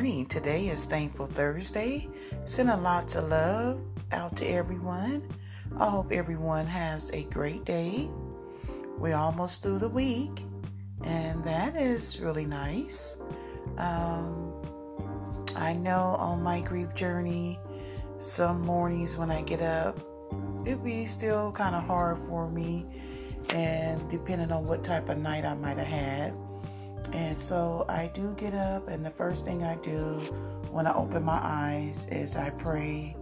morning. Today is Thankful Thursday. Sending lots of love out to everyone. I hope everyone has a great day. We're almost through the week, and that is really nice. Um, I know on my grief journey, some mornings when I get up, it be still kind of hard for me, and depending on what type of night I might have had. And so I do get up, and the first thing I do when I open my eyes is I pray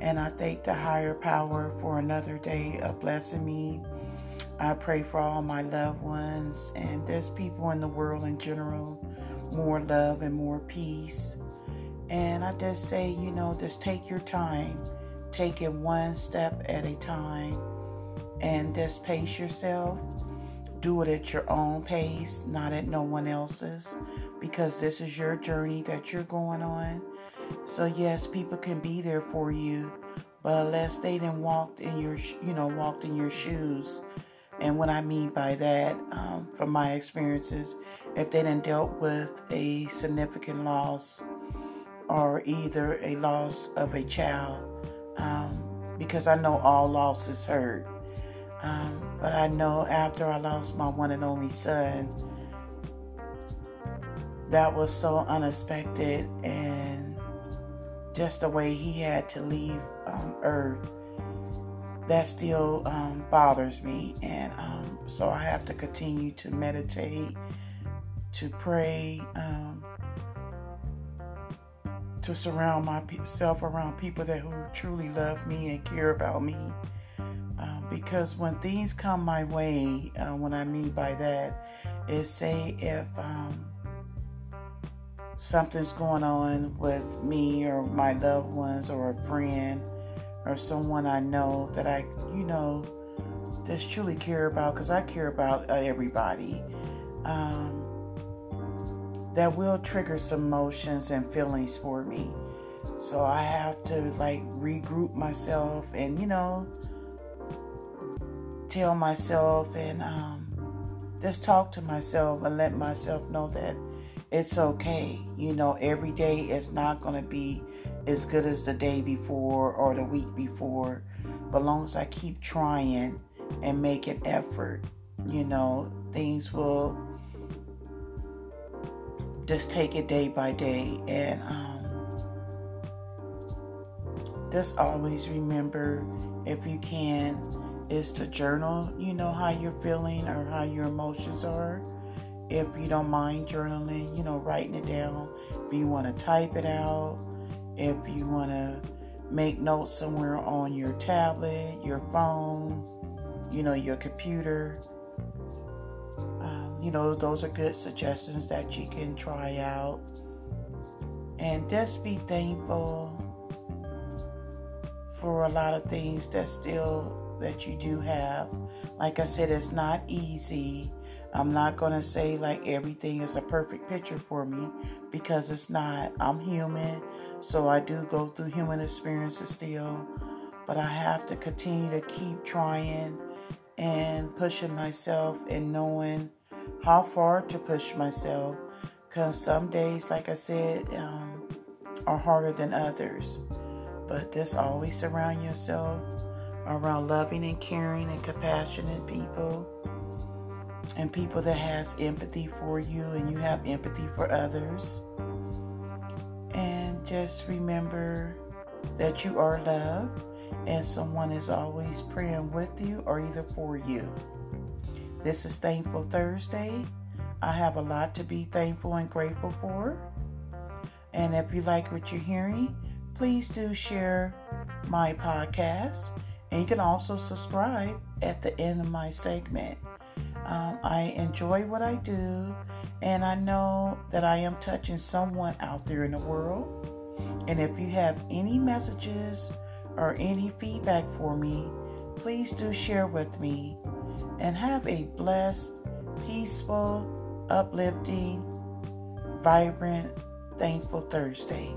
and I thank the higher power for another day of blessing me. I pray for all my loved ones and there's people in the world in general, more love and more peace. And I just say, you know, just take your time, take it one step at a time, and just pace yourself do it at your own pace, not at no one else's, because this is your journey that you're going on. So yes, people can be there for you, but unless they didn't walked in your, you know, walked in your shoes, and what I mean by that, um, from my experiences, if they didn't dealt with a significant loss, or either a loss of a child, um, because I know all losses hurt. Um, but I know after I lost my one and only son, that was so unexpected and just the way he had to leave um, Earth, that still um, bothers me. And um, so I have to continue to meditate, to pray, um, to surround myself around people that who truly love me and care about me because when things come my way, uh, what I mean by that is say if um, something's going on with me or my loved ones or a friend or someone I know that I, you know, just truly care about because I care about uh, everybody. Um, that will trigger some emotions and feelings for me. So I have to like regroup myself and, you know, tell myself and um, just talk to myself and let myself know that it's okay. You know, every day is not going to be as good as the day before or the week before. But long as I keep trying and make an effort, you know, things will just take it day by day. And um, just always remember if you can is to journal, you know, how you're feeling or how your emotions are. If you don't mind journaling, you know, writing it down. If you want to type it out, if you want to make notes somewhere on your tablet, your phone, you know, your computer. Um, you know, those are good suggestions that you can try out. And just be thankful for a lot of things that still that you do have. Like I said, it's not easy. I'm not going to say like everything is a perfect picture for me because it's not. I'm human, so I do go through human experiences still. But I have to continue to keep trying and pushing myself and knowing how far to push myself. Because some days, like I said, um, are harder than others. But just always surround yourself around loving and caring and compassionate people and people that has empathy for you and you have empathy for others. And just remember that you are loved and someone is always praying with you or either for you. This is Thankful Thursday. I have a lot to be thankful and grateful for. And if you like what you're hearing, please do share my podcast and you can also subscribe at the end of my segment. Um, I enjoy what I do, and I know that I am touching someone out there in the world. And if you have any messages or any feedback for me, please do share with me. And have a blessed, peaceful, uplifting, vibrant, thankful Thursday.